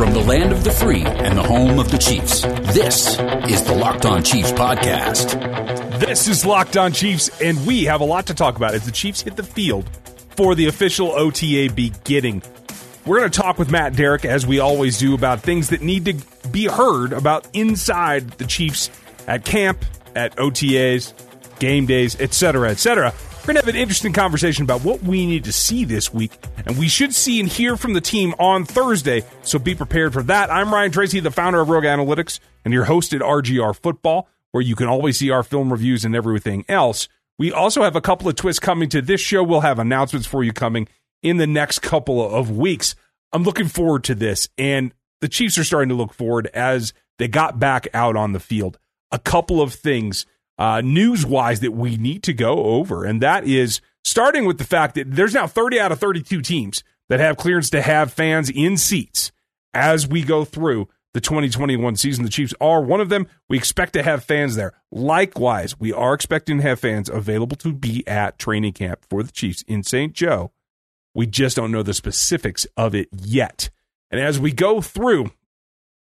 From the land of the free and the home of the Chiefs, this is the Locked On Chiefs podcast. This is Locked On Chiefs, and we have a lot to talk about as the Chiefs hit the field for the official OTA beginning. We're going to talk with Matt Derrick, as we always do, about things that need to be heard about inside the Chiefs at camp, at OTAs, game days, etc., etc. We're going to have an interesting conversation about what we need to see this week, and we should see and hear from the team on Thursday, so be prepared for that. I'm Ryan Tracy, the founder of Rogue Analytics, and your host at RGR Football, where you can always see our film reviews and everything else. We also have a couple of twists coming to this show. We'll have announcements for you coming in the next couple of weeks. I'm looking forward to this, and the Chiefs are starting to look forward as they got back out on the field. A couple of things uh, news wise that we need to go over. And that is starting with the fact that there's now 30 out of 32 teams that have clearance to have fans in seats as we go through the 2021 season. The Chiefs are one of them. We expect to have fans there. Likewise, we are expecting to have fans available to be at training camp for the Chiefs in St. Joe. We just don't know the specifics of it yet. And as we go through,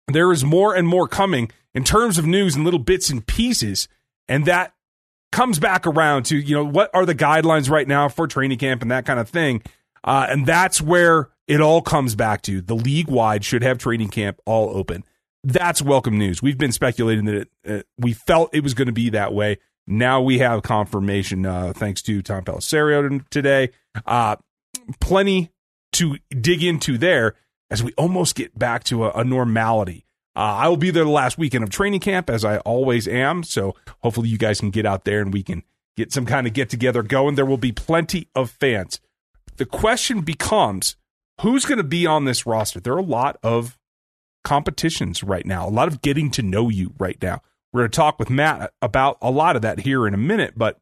there is more and more coming in terms of news and little bits and pieces and that comes back around to, you know, what are the guidelines right now for training camp and that kind of thing. Uh, and that's where it all comes back to. The league wide should have training camp all open. That's welcome news. We've been speculating that it, uh, we felt it was going to be that way. Now we have confirmation, uh, thanks to Tom Pelissero today. Uh, plenty to dig into there as we almost get back to a, a normality uh, I will be there the last weekend of training camp, as I always am. So hopefully you guys can get out there and we can get some kind of get together going. There will be plenty of fans. The question becomes who's going to be on this roster? There are a lot of competitions right now, a lot of getting to know you right now. We're going to talk with Matt about a lot of that here in a minute, but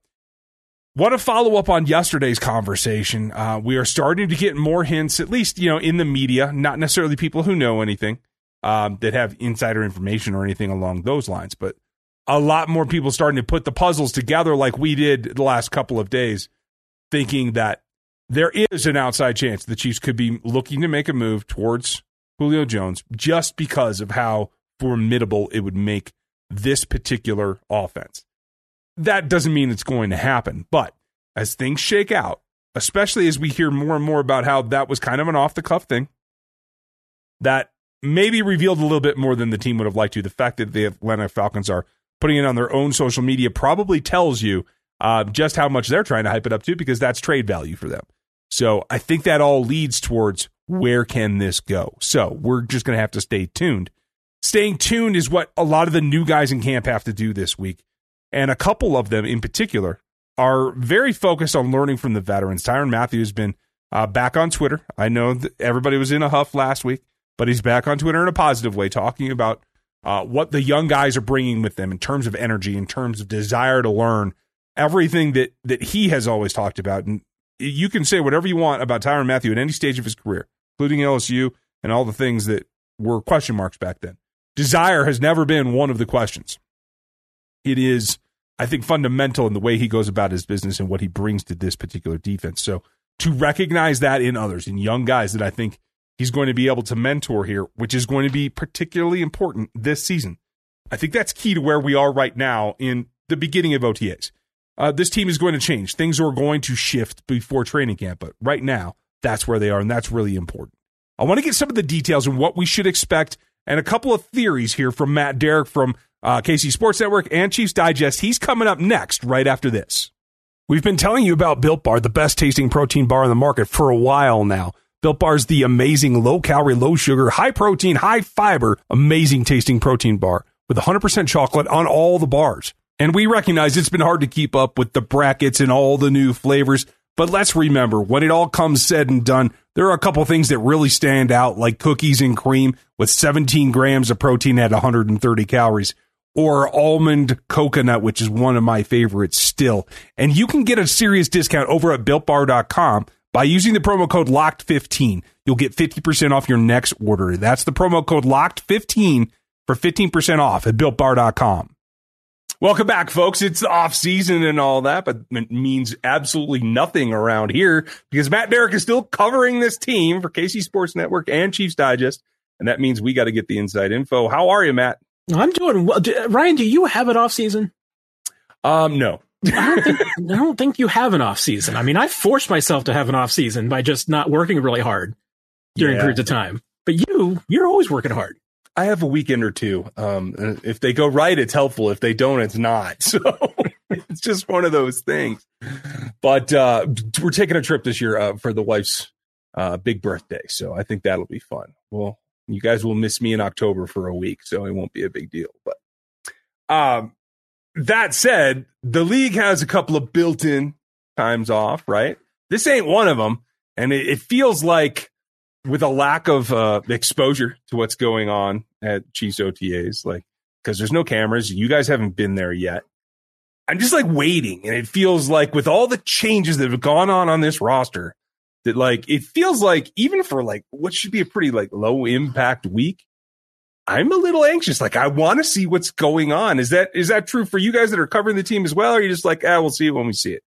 want to follow up on yesterday's conversation. Uh, we are starting to get more hints, at least you know, in the media, not necessarily people who know anything, um, that have insider information or anything along those lines. But a lot more people starting to put the puzzles together like we did the last couple of days, thinking that there is an outside chance the Chiefs could be looking to make a move towards Julio Jones just because of how formidable it would make this particular offense. That doesn't mean it's going to happen, but as things shake out, especially as we hear more and more about how that was kind of an off the cuff thing, that maybe revealed a little bit more than the team would have liked to. The fact that the Atlanta Falcons are putting it on their own social media probably tells you uh, just how much they're trying to hype it up to because that's trade value for them. So I think that all leads towards where can this go? So we're just going to have to stay tuned. Staying tuned is what a lot of the new guys in camp have to do this week. And a couple of them in particular are very focused on learning from the veterans. Tyrann Mathieu has been uh, back on Twitter. I know everybody was in a huff last week but he's back on Twitter in a positive way, talking about uh, what the young guys are bringing with them in terms of energy, in terms of desire to learn, everything that that he has always talked about. And you can say whatever you want about Tyrann Mathieu at any stage of his career, including LSU and all the things that were question marks back then. Desire has never been one of the questions. It is, I think, fundamental in the way he goes about his business and what he brings to this particular defense. So to recognize that in others, in young guys that I think he's going to be able to mentor here, which is going to be particularly important this season. I think that's key to where we are right now in the beginning of OTAs. Uh, this team is going to change. Things are going to shift before training camp, but right now, that's where they are, and that's really important. I want to get some of the details and what we should expect and a couple of theories here from Matt Derrick from uh, KC Sports Network and Chiefs Digest. He's coming up next, right after this. We've been telling you about Built Bar, the best tasting protein bar in the market, for a while now. Built Bar is the amazing low calorie, low sugar, high protein, high fiber, amazing tasting protein bar with 100% chocolate on all the bars. And we recognize it's been hard to keep up with the brackets and all the new flavors. But let's remember, when it all comes said and done, there are a couple things that really stand out, like cookies and cream with 17 grams of protein at 130 calories, or almond coconut, which is one of my favorites still. And you can get a serious discount over at builtbar.com by using the promo code LOCKED15, you'll get 50% off your next order. That's the promo code LOCKED15 for 15% off at builtbar.com. Welcome back, folks. It's the off season and all that, but it means absolutely nothing around here because Matt Derrick is still covering this team for KC Sports Network and Chiefs Digest. and that means we got to get the inside info. How are you, Matt? I'm doing well. Ryan, do you have an off season? Um, no. I don't think I don't think you have an off season. I mean, I forced myself to have an off season by just not working really hard during Yeah. periods of time. But you, you're always working hard. I have a weekend or two. Um, if they go right, it's helpful. If they don't, it's not. So it's just one of those things. But uh, we're taking a trip this year uh, for the wife's uh, big birthday, so I think that'll be fun. Well, you guys will miss me in October for a week, so it won't be a big deal. But um, that said, the league has a couple of built-in times off, right? This ain't one of them, and it, it feels like with a lack of uh, exposure to what's going on at Chiefs OTAs, like because there's no cameras, you guys haven't been there yet. I'm just like waiting, and it feels like with all the changes that have gone on on this roster, that like it feels like even for like what should be a pretty like low impact week, I'm a little anxious. Like I want to see what's going on. Is that is that true for you guys that are covering the team as well? Or are you just like, ah, we'll see it when we see it?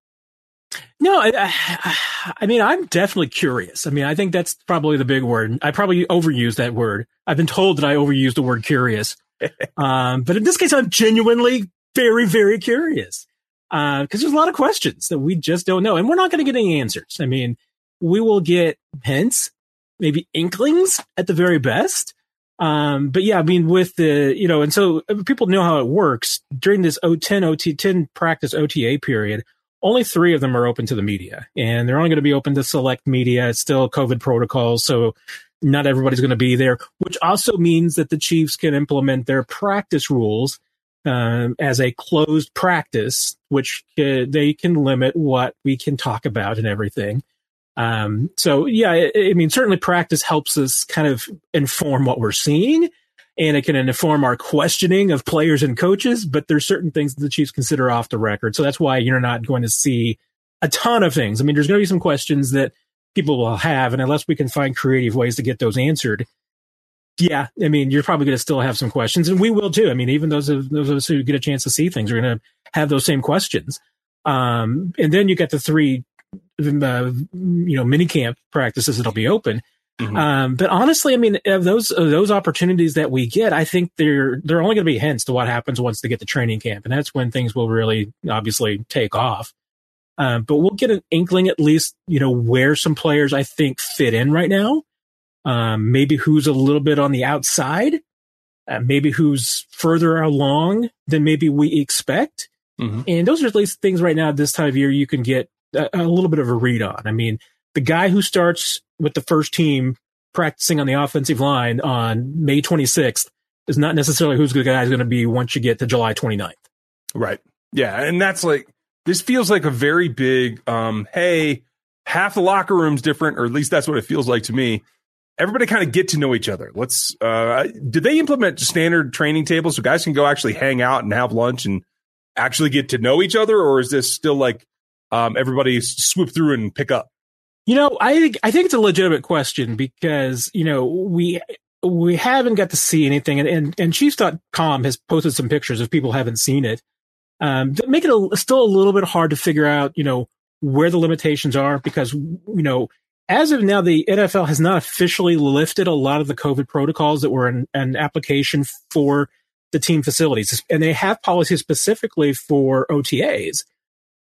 No, I, I, I mean, I'm definitely curious. I mean, I think that's probably the big word. I probably overused that word. I've been told that I overused the word curious. um, but in this case, I'm genuinely very, very curious. Uh, cause there's a lot of questions that we just don't know. And we're not going to get any answers. I mean, we will get hints, maybe inklings at the very best. Um, but yeah, I mean, with the, you know, and so people know how it works during this O10, OT10 practice OTA period only three of them are open to the media and they're only going to be open to select media. It's still COVID protocols. So not everybody's going to be there, which also means that the Chiefs can implement their practice rules um, as a closed practice, which uh, they can limit what we can talk about and everything. Um, so yeah, I, I mean, certainly practice helps us kind of inform what we're seeing and it can inform our questioning of players and coaches, but there's certain things that the Chiefs consider off the record. So that's why you're not going to see a ton of things. I mean, there's going to be some questions that people will have, and unless we can find creative ways to get those answered, yeah, I mean, you're probably going to still have some questions, and we will too. I mean, even those of those of us who get a chance to see things are going to have those same questions. Um, and then you get the three, uh, you know, mini camp practices that'll be open. Mhm. Um, but honestly, I mean, of those of those opportunities that we get, I think they're they're only going to be hints to what happens once they get to training camp, and that's when things will really obviously take off. Um, but we'll get an inkling, at least, you know, where some players I think fit in right now. Um, maybe who's a little bit on the outside, uh, maybe who's further along than maybe we expect. Mhm. And those are at least things right now at this time of year you can get a, little bit of a read on. I mean, the guy who starts with the first team practicing on the offensive line on May 26th is not necessarily who's the guy is going to be once you get to July 29th. Right. Yeah, and that's like this feels like a very big um hey, half the locker room's different or at least that's what it feels like to me. Everybody kind of get to know each other. Let's uh did they implement standard training tables so guys can go actually hang out and have lunch and actually get to know each other or is this still like um everybody swoop through and pick up? You know, I think I think it's a legitimate question because you know we we haven't got to see anything, and and, and Chiefs.com has posted some pictures if people haven't seen it, um, that make it a, still a little bit hard to figure out, you know, where the limitations are because you know as of now the NFL has not officially lifted a lot of the COVID protocols that were in an application for the team facilities, and they have policies specifically for OTAs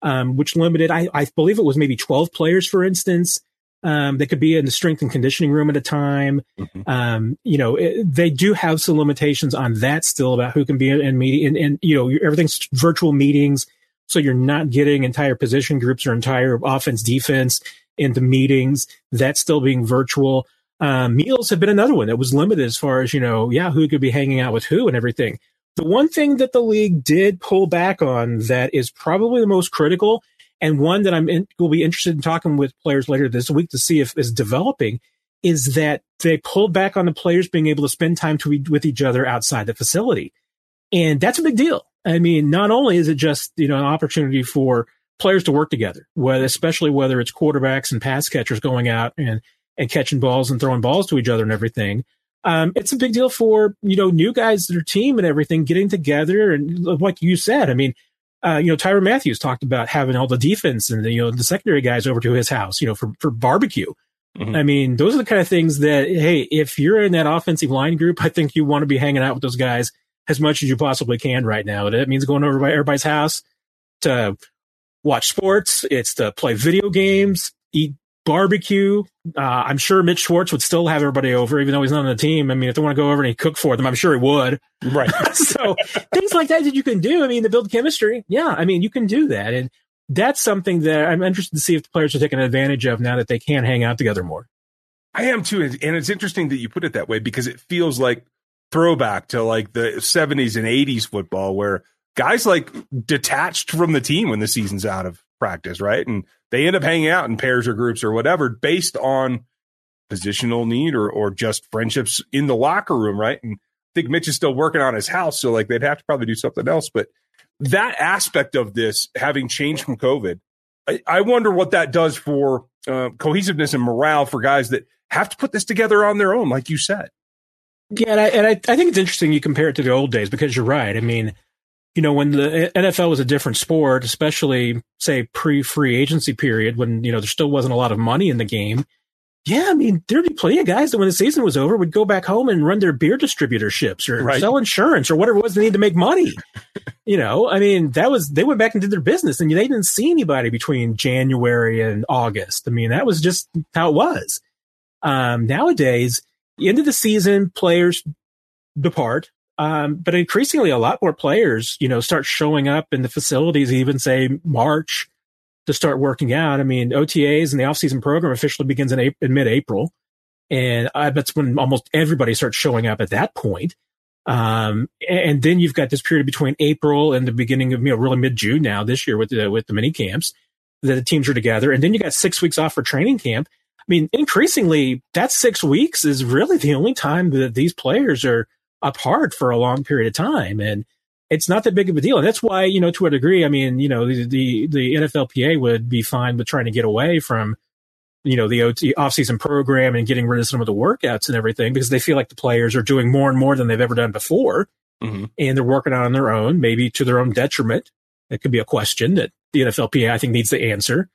um, which limited, I, I believe it was maybe 12 players, for instance. Um, they could be in the strength and conditioning room at a time. Mhm. Um, you know, it, they do have some limitations on that still about who can be in, in meeting and, and, you know, everything's virtual meetings. So you're not getting entire position groups or entire offense defense into meetings. That's still being virtual. Um, meals have been another one that was limited as far as, you know, yeah, who could be hanging out with who and everything. The one thing that the league did pull back on that is probably the most critical and one that I'm in, will be interested in talking with players later this week to see if is developing is that they pulled back on the players being able to spend time to, with each other outside the facility. And that's a big deal. I mean, not only is it just, you know, an opportunity for players to work together, whether, especially whether it's quarterbacks and pass catchers going out and, and catching balls and throwing balls to each other and everything. Um, it's a big deal for, you know, new guys, their team and everything getting together. And like you said, I mean, uh, you know, Tyrann Mathieu's talked about having all the defense and the, you know, the secondary guys over to his house, you know, for, for barbecue. Mm-hmm. I mean, those are the kind of things that, hey, if you're in that offensive line group, I think you want to be hanging out with those guys as much as you possibly can right now. That means going over by everybody's house to watch sports. It's to play video games, eat barbecue. Uh, I'm sure Mitch Schwartz would still have everybody over, even though he's not on the team. I mean, if they want to go over and he cook for them, I'm sure he would. Right. so things like that that you can do. I mean, to build chemistry. Yeah. I mean, you can do that. And that's something that I'm interested to see if the players are taking advantage of now that they can hang out together more. I am too. And it's interesting that you put it that way because it feels like throwback to like the 70s and 80s football where guys like detached from the team when the season's out of practice, right? And they end up hanging out in pairs or groups or whatever based on positional need or or just friendships in the locker room, right? And I think Mitch is still working on his house, so like they'd have to probably do something else. But that aspect of this having changed from COVID, I, I wonder what that does for uh, cohesiveness and morale for guys that have to put this together on their own, like you said. Yeah, and I, and I, I think it's interesting you compare it to the old days because you're right. I mean, you know, when the NFL was a different sport, especially say pre free agency period, when, you know, there still wasn't a lot of money in the game. Yeah, I mean, there'd be plenty of guys that when the season was over would go back home and run their beer distributorships or right. sell insurance or whatever it was they need to make money. you know, I mean, that was, they went back and did their business and they didn't see anybody between January and August. I mean, that was just how it was. Um, nowadays, end of the season, players depart. Um, but increasingly, a lot more players, you know, start showing up in the facilities, even say March, to start working out. I mean, OTAs and the offseason program officially begins in, in mid-April, and I that's when almost everybody starts showing up at that point. Um, and then you've got this period between April and the beginning of you know really mid-June now this year with the with the mini camps that the teams are together, and then you got six weeks off for training camp. I mean, increasingly, that six weeks is really the only time that these players are apart for a long period of time. And it's not that big of a deal. And that's why, you know, to a degree, I mean, you know, the, the, the NFLPA would be fine with trying to get away from, you know, the OT offseason program and getting rid of some of the workouts and everything because they feel like the players are doing more and more than they've ever done before. Mm-hmm. And they're working on their own, maybe to their own detriment. It could be a question that the NFLPA, I think, needs to answer.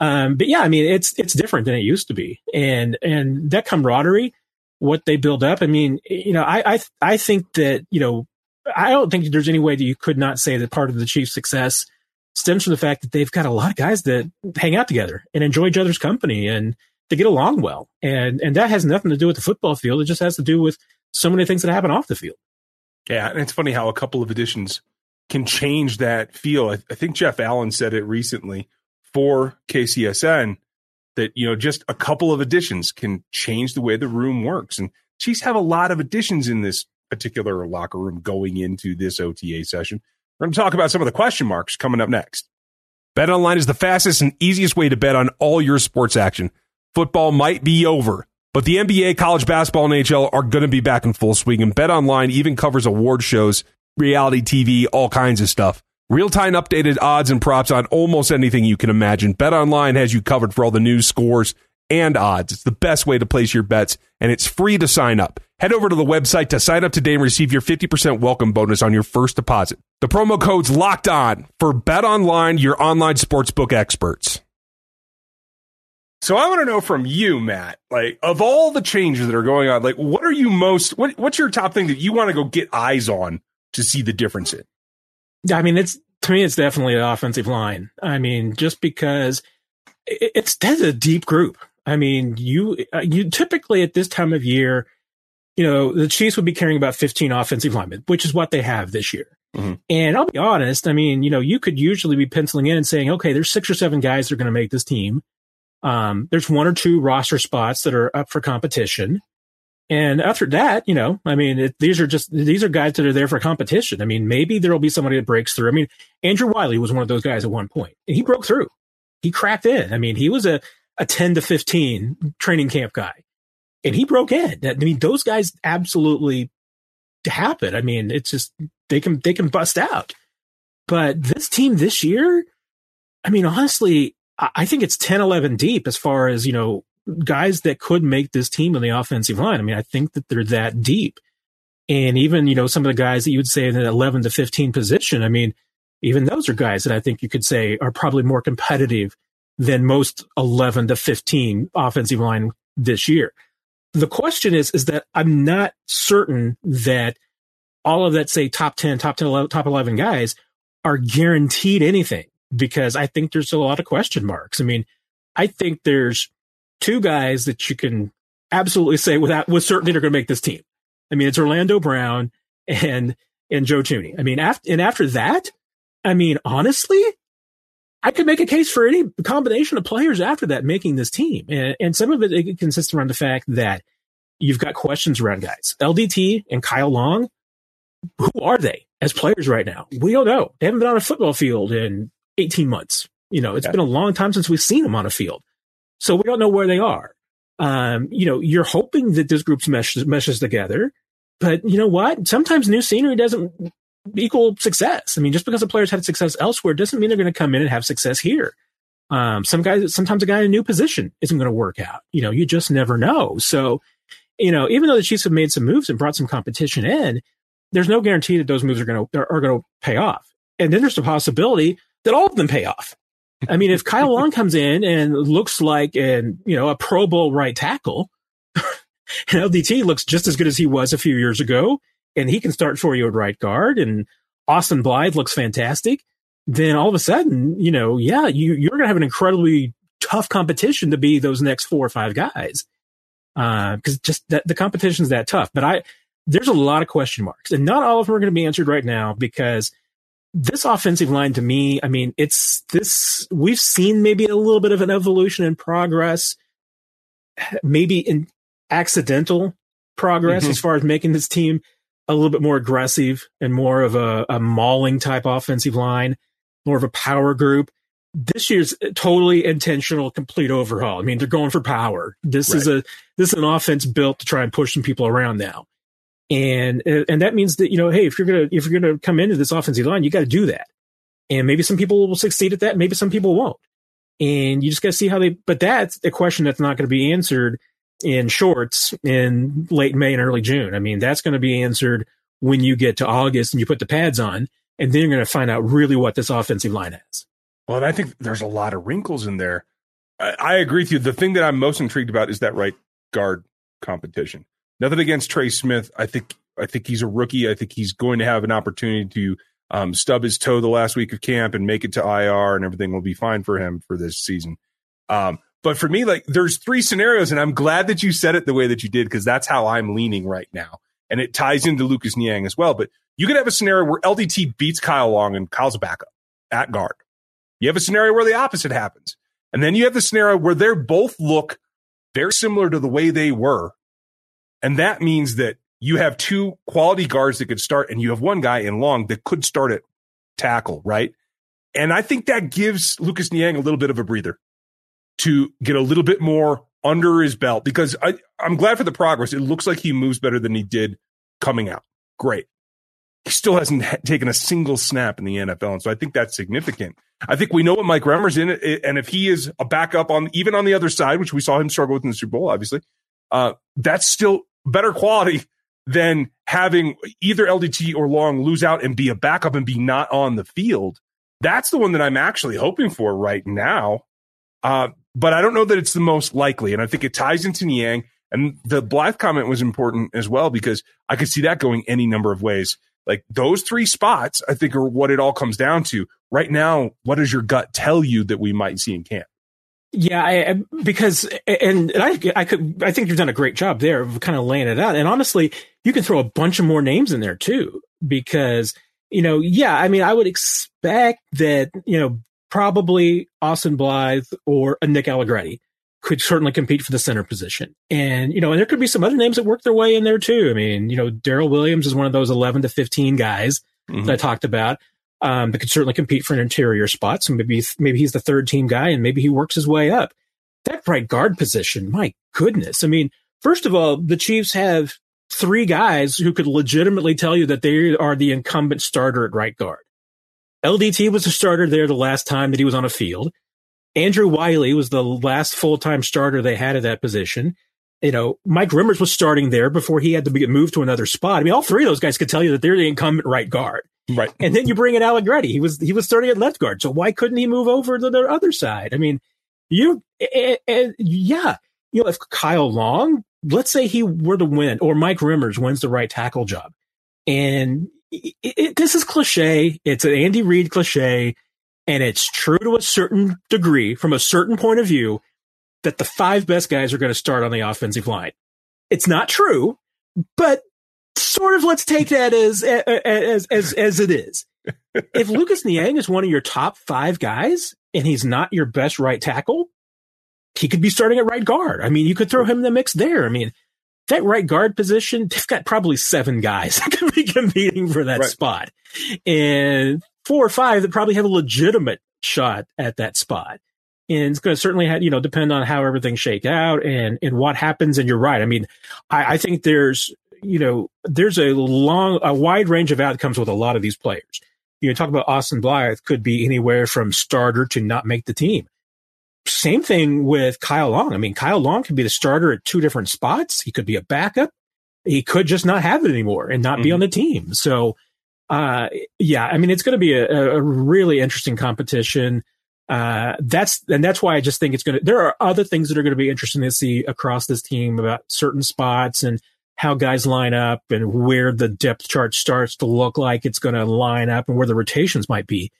Um, but yeah, I mean, it's it's different than it used to be, and and that camaraderie, what they build up. I mean, you know, I I I think that you know, I don't think there's any way that you could not say that part of the Chiefs' success stems from the fact that they've got a lot of guys that hang out together and enjoy each other's company and they get along well, and and that has nothing to do with the football field. It just has to do with so many things that happen off the field. Yeah, and it's funny how a couple of additions can change that feel. I, I think Jeff Allen said it recently for KCSN that you know just a couple of additions can change the way the room works and Chiefs have a lot of additions in this particular locker room going into this OTA session. We're going to talk about some of the question marks coming up next. Bet online is the fastest and easiest way to bet on all your sports action. Football might be over, but the NBA, college basketball, and NHL are going to be back in full swing. And Bet online even covers award shows, reality TV, all kinds of stuff. Real time updated odds and props on almost anything you can imagine. BetOnline has you covered for all the news, scores, and odds. It's the best way to place your bets, and it's free to sign up. Head over to the website to sign up today and receive your 50% welcome bonus on your first deposit. The promo code's locked on for BetOnline, your online sportsbook experts. So I want to know from you, Matt, like of all the changes that are going on, like what are you most what what's your top thing that you want to go get eyes on to see the difference in? I mean, it's to me, it's definitely the offensive line. I mean, just because it's that's a deep group. I mean, you uh, you typically at this time of year, you know, the Chiefs would be carrying about 15 offensive linemen, which is what they have this year. Mm-hmm. And I'll be honest, I mean, you know, you could usually be penciling in and saying, okay, there's six or seven guys that are going to make this team. Um, there's one or two roster spots that are up for competition. And after that, you know, I mean, it, these are just these are guys that are there for competition. I mean, maybe there will be somebody that breaks through. I mean, Andrew Wylie was one of those guys at one point, and he broke through. He cracked in. I mean, he was a a ten to fifteen training camp guy, and he broke in. I mean, those guys absolutely happen. I mean, it's just they can they can bust out. But this team this year, I mean, honestly, I think it's 10, 11 deep as far as, you know, guys that could make this team on the offensive line. I mean, I think that they're that deep. And even, you know, some of the guys that you would say in the 11 to 15 position, I mean, even those are guys that I think you could say are probably more competitive than most 11 to 15 offensive line this year. The question is, is that I'm not certain that all of that, say top 10, top 10, top 11 guys are guaranteed anything because I think there's a lot of question marks. I mean, I think there's two guys that you can absolutely say without, with certainty they're going to make this team. I mean, it's Orlando Brown and, and Joe Thuney. I mean, after, and after that, I mean, honestly, I could make a case for any combination of players after that making this team. And, and some of it, it consists around the fact that you've got questions around guys. LDT and Kyle Long, who are they as players right now? We don't know. They haven't been on a football field in 18 months. You know, it's yeah. been a long time since we've seen them on a field. So we don't know where they are. Um, you know, you're hoping that this group meshes, meshes together, but you know what? Sometimes new scenery doesn't equal success. I mean, just because a player's had success elsewhere doesn't mean they're going to come in and have success here. Um, some guys, sometimes a guy in a new position isn't going to work out. You know, you just never know. So, you know, even though the Chiefs have made some moves and brought some competition in, there's no guarantee that those moves are going to are going to pay off. And then there's the possibility that all of them pay off. I mean, if Kyle Long comes in and looks like an you know a Pro Bowl right tackle, and LDT looks just as good as he was a few years ago, and he can start for you at right guard, and Austin Blythe looks fantastic, then all of a sudden, you know, yeah, you you're going to have an incredibly tough competition to be those next four or five guys, because uh, just that the competition's that tough. But I there's a lot of question marks, and not all of them are going to be answered right now because this offensive line to me, I mean, it's this, we've seen maybe a little bit of an evolution in progress, maybe in accidental progress mm-hmm. as far as making this team a little bit more aggressive and more of a, a mauling type offensive line, more of a power group. This year's totally intentional, complete overhaul. I mean, they're going for power. This right. is a this is an offense built to try and push some people around now and and that means that you know, hey, if you're gonna if you're gonna come into this offensive line, you got to do that. And maybe some people will succeed at that, maybe some people won't. And you just got to see how they. But that's a question that's not going to be answered in shorts in late May and early June. I mean, that's going to be answered when you get to August and you put the pads on, and then you're going to find out really what this offensive line has. Well, and I think there's a lot of wrinkles in there. I, I agree with you. The thing that I'm most intrigued about is that right guard competition. Nothing against Trey Smith. I think I think he's a rookie. I think he's going to have an opportunity to um, stub his toe the last week of camp and make it to IR, and everything will be fine for him for this season. Um, but for me, like there's three scenarios, and I'm glad that you said it the way that you did because that's how I'm leaning right now, and it ties into Lucas Niang as well. But you could have a scenario where LDT beats Kyle Long and Kyle's a backup at guard. You have a scenario where the opposite happens, and then you have the scenario where they both look very similar to the way they were and that means that you have two quality guards that could start, and you have one guy in long that could start at tackle, right? And I think that gives Lucas Niang a little bit of a breather to get a little bit more under his belt because I, I'm glad for the progress. It looks like he moves better than he did coming out. Great. He still hasn't ha- taken a single snap in the NFL. And so I think that's significant. I think we know what Mike Remmer's in. And if he is a backup on even on the other side, which we saw him struggle with in the Super Bowl, obviously, uh, that's still better quality than having either LDT or Long lose out and be a backup and be not on the field. That's the one that I'm actually hoping for right now. Uh, but I don't know that it's the most likely. And I think it ties into Niang. And the Blythe comment was important as well because I could see that going any number of ways. Like those three spots, I think are what it all comes down to. Right now, what does your gut tell you that we might see in camp? Yeah, I, because and, and I I could I think you've done a great job there of kind of laying it out. And honestly, you can throw a bunch of more names in there too, because you know, yeah, I mean, I would expect that you know probably Austin Blythe or a Nick Allegretti could certainly compete for the center position. And, you know, and there could be some other names that work their way in there too. I mean, you know, Daryl Williams is one of those 11 to 15 guys mm-hmm. that I talked about um, that could certainly compete for an interior spot. So maybe maybe he's the third team guy, and maybe he works his way up. That right guard position, my goodness! I mean, first of all, the Chiefs have three guys who could legitimately tell you that they are the incumbent starter at right guard. LDT was the starter there the last time that he was on a field. Andrew Wylie was the last full time starter they had at that position. You know, Mike Remmers was starting there before he had to get moved to another spot. I mean, all three of those guys could tell you that they're the incumbent right guard. Right. And then you bring in Allegretti. He was he was starting at left guard. So why couldn't he move over to the other side? I mean, You, uh, uh, yeah, you know, if Kyle Long, let's say he were to win, or Mike Remmers wins the right tackle job, and it, it, this is cliche. It's an Andy Reid cliche, and it's true to a certain degree from a certain point of view that the five best guys are going to start on the offensive line. It's not true, but sort of let's take that as as as as it is. if Lucas Niang is one of your top five guys and he's not your best right tackle, he could be starting at right guard. I mean, you could throw him in the mix there. I mean, that right guard position, they've got probably seven guys that could be competing for that right. spot. And four or five that probably have a legitimate shot at that spot. And it's going to certainly have, you know, depend on how everything shake out and, and what happens. And you're right. I mean, I, I think there's, you know, there's a long, a wide range of outcomes with a lot of these players. You know, talk about Austin Blythe could be anywhere from starter to not make the team. Same thing with Kyle Long. I mean, Kyle Long could be the starter at two different spots. He could be a backup. He could just not have it anymore and not mm-hmm. be on the team. So, uh, yeah, I mean, it's going to be a, a, really interesting competition. Uh, that's, and that's why I just think it's going to, there are other things that are going to be interesting to see across this team about certain spots and how guys line up and where the depth chart starts to look like it's going to line up and where the rotations might be.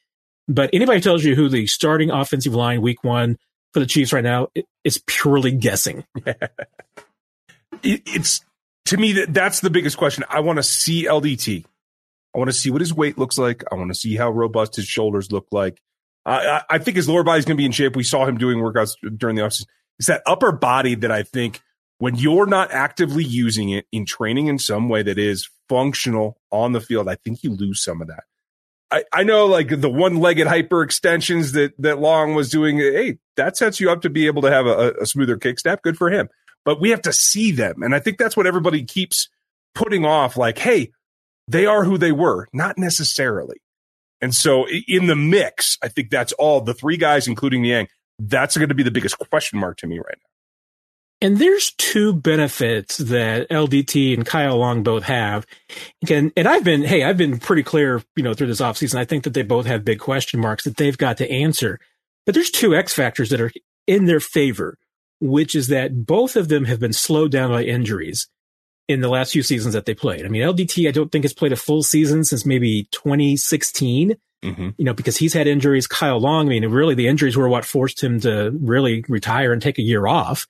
But anybody tells you who the starting offensive line week one for the Chiefs right now, it's purely guessing. it's to me that that's the biggest question. I want to see LDT. I want to see what his weight looks like. I want to see how robust his shoulders look like. I, I think his lower body is going to be in shape. We saw him doing workouts during the offseason. It's that upper body that I think when you're not actively using it in training in some way that is functional on the field, I think you lose some of that. I, I know like the one legged hyper extensions that, that Long was doing. Hey, that sets you up to be able to have a, a smoother kick step. Good for him. But we have to see them. And I think that's what everybody keeps putting off. Like, hey, they are who they were, not necessarily. And so in the mix, I think that's all the three guys, including Niang. That's going to be the biggest question mark to me right now. And there's two benefits that LDT and Kyle Long both have. And, and I've been, hey, I've been pretty clear, you know, through this offseason. I think that they both have big question marks that they've got to answer. But there's two X factors that are in their favor, which is that both of them have been slowed down by injuries in the last few seasons that they played. I mean, LDT, I don't think has played a full season since maybe 2016. Mm-hmm. You know, because he's had injuries. Kyle Long, I mean, really the injuries were what forced him to really retire and take a year off.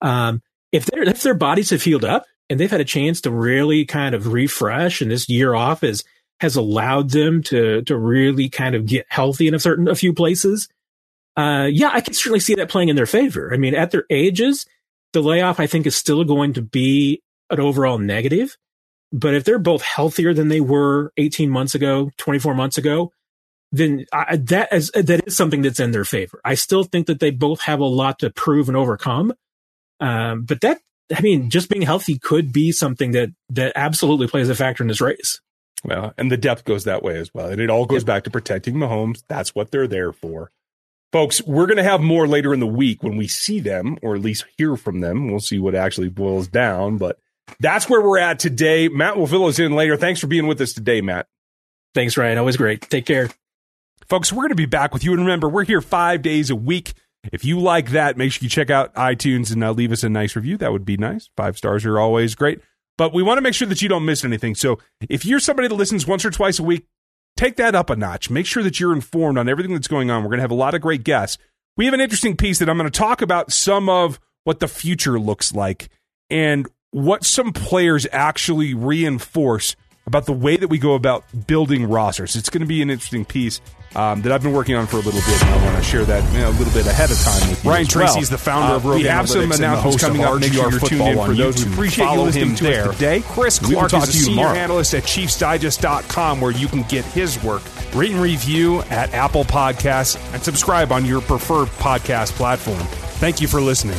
Um, if their if their bodies have healed up and they've had a chance to really kind of refresh, and this year off is has allowed them to to really kind of get healthy in a certain a few places. Uh, yeah, I can certainly see that playing in their favor. I mean, at their ages, the layoff I think is still going to be an overall negative. But if they're both healthier than they were 18 months ago, 24 months ago, then I, that is that is something that's in their favor. I still think that they both have a lot to prove and overcome. Um, but that, I mean, just being healthy could be something that that absolutely plays a factor in this race. Well, and the depth goes that way as well. And it all goes yep. back to protecting Mahomes. That's what they're there for. Folks, we're going to have more later in the week when we see them, or at least hear from them. We'll see what actually boils down. But that's where we're at today. Matt will fill us in later. Thanks for being with us today, Matt. Thanks, Ryan. Always great. Take care. Folks, we're going to be back with you. And remember, we're here five days a week. If you like that, make sure you check out iTunes and uh, leave us a nice review. That would be nice. Five stars are always great. But we want to make sure that you don't miss anything. So if you're somebody that listens once or twice a week, take that up a notch. Make sure that you're informed on everything that's going on. We're going to have a lot of great guests. We have an interesting piece that I'm going to talk about some of what the future looks like and what some players actually reinforce about the way that we go about building rosters. It's going to be an interesting piece um, that I've been working on for a little bit, and I want to share that you know, a little bit ahead of time with you. Ryan Tracy is the founder uh, of Rogue We have some announcements coming up. Make sure you're tuned in for those. Appreciate you listening to there. us today. Chris Clark is a senior tomorrow. analyst at ChiefsDigest.com, where you can get his work. Rate and review at Apple Podcasts, and subscribe on your preferred podcast platform. Thank you for listening.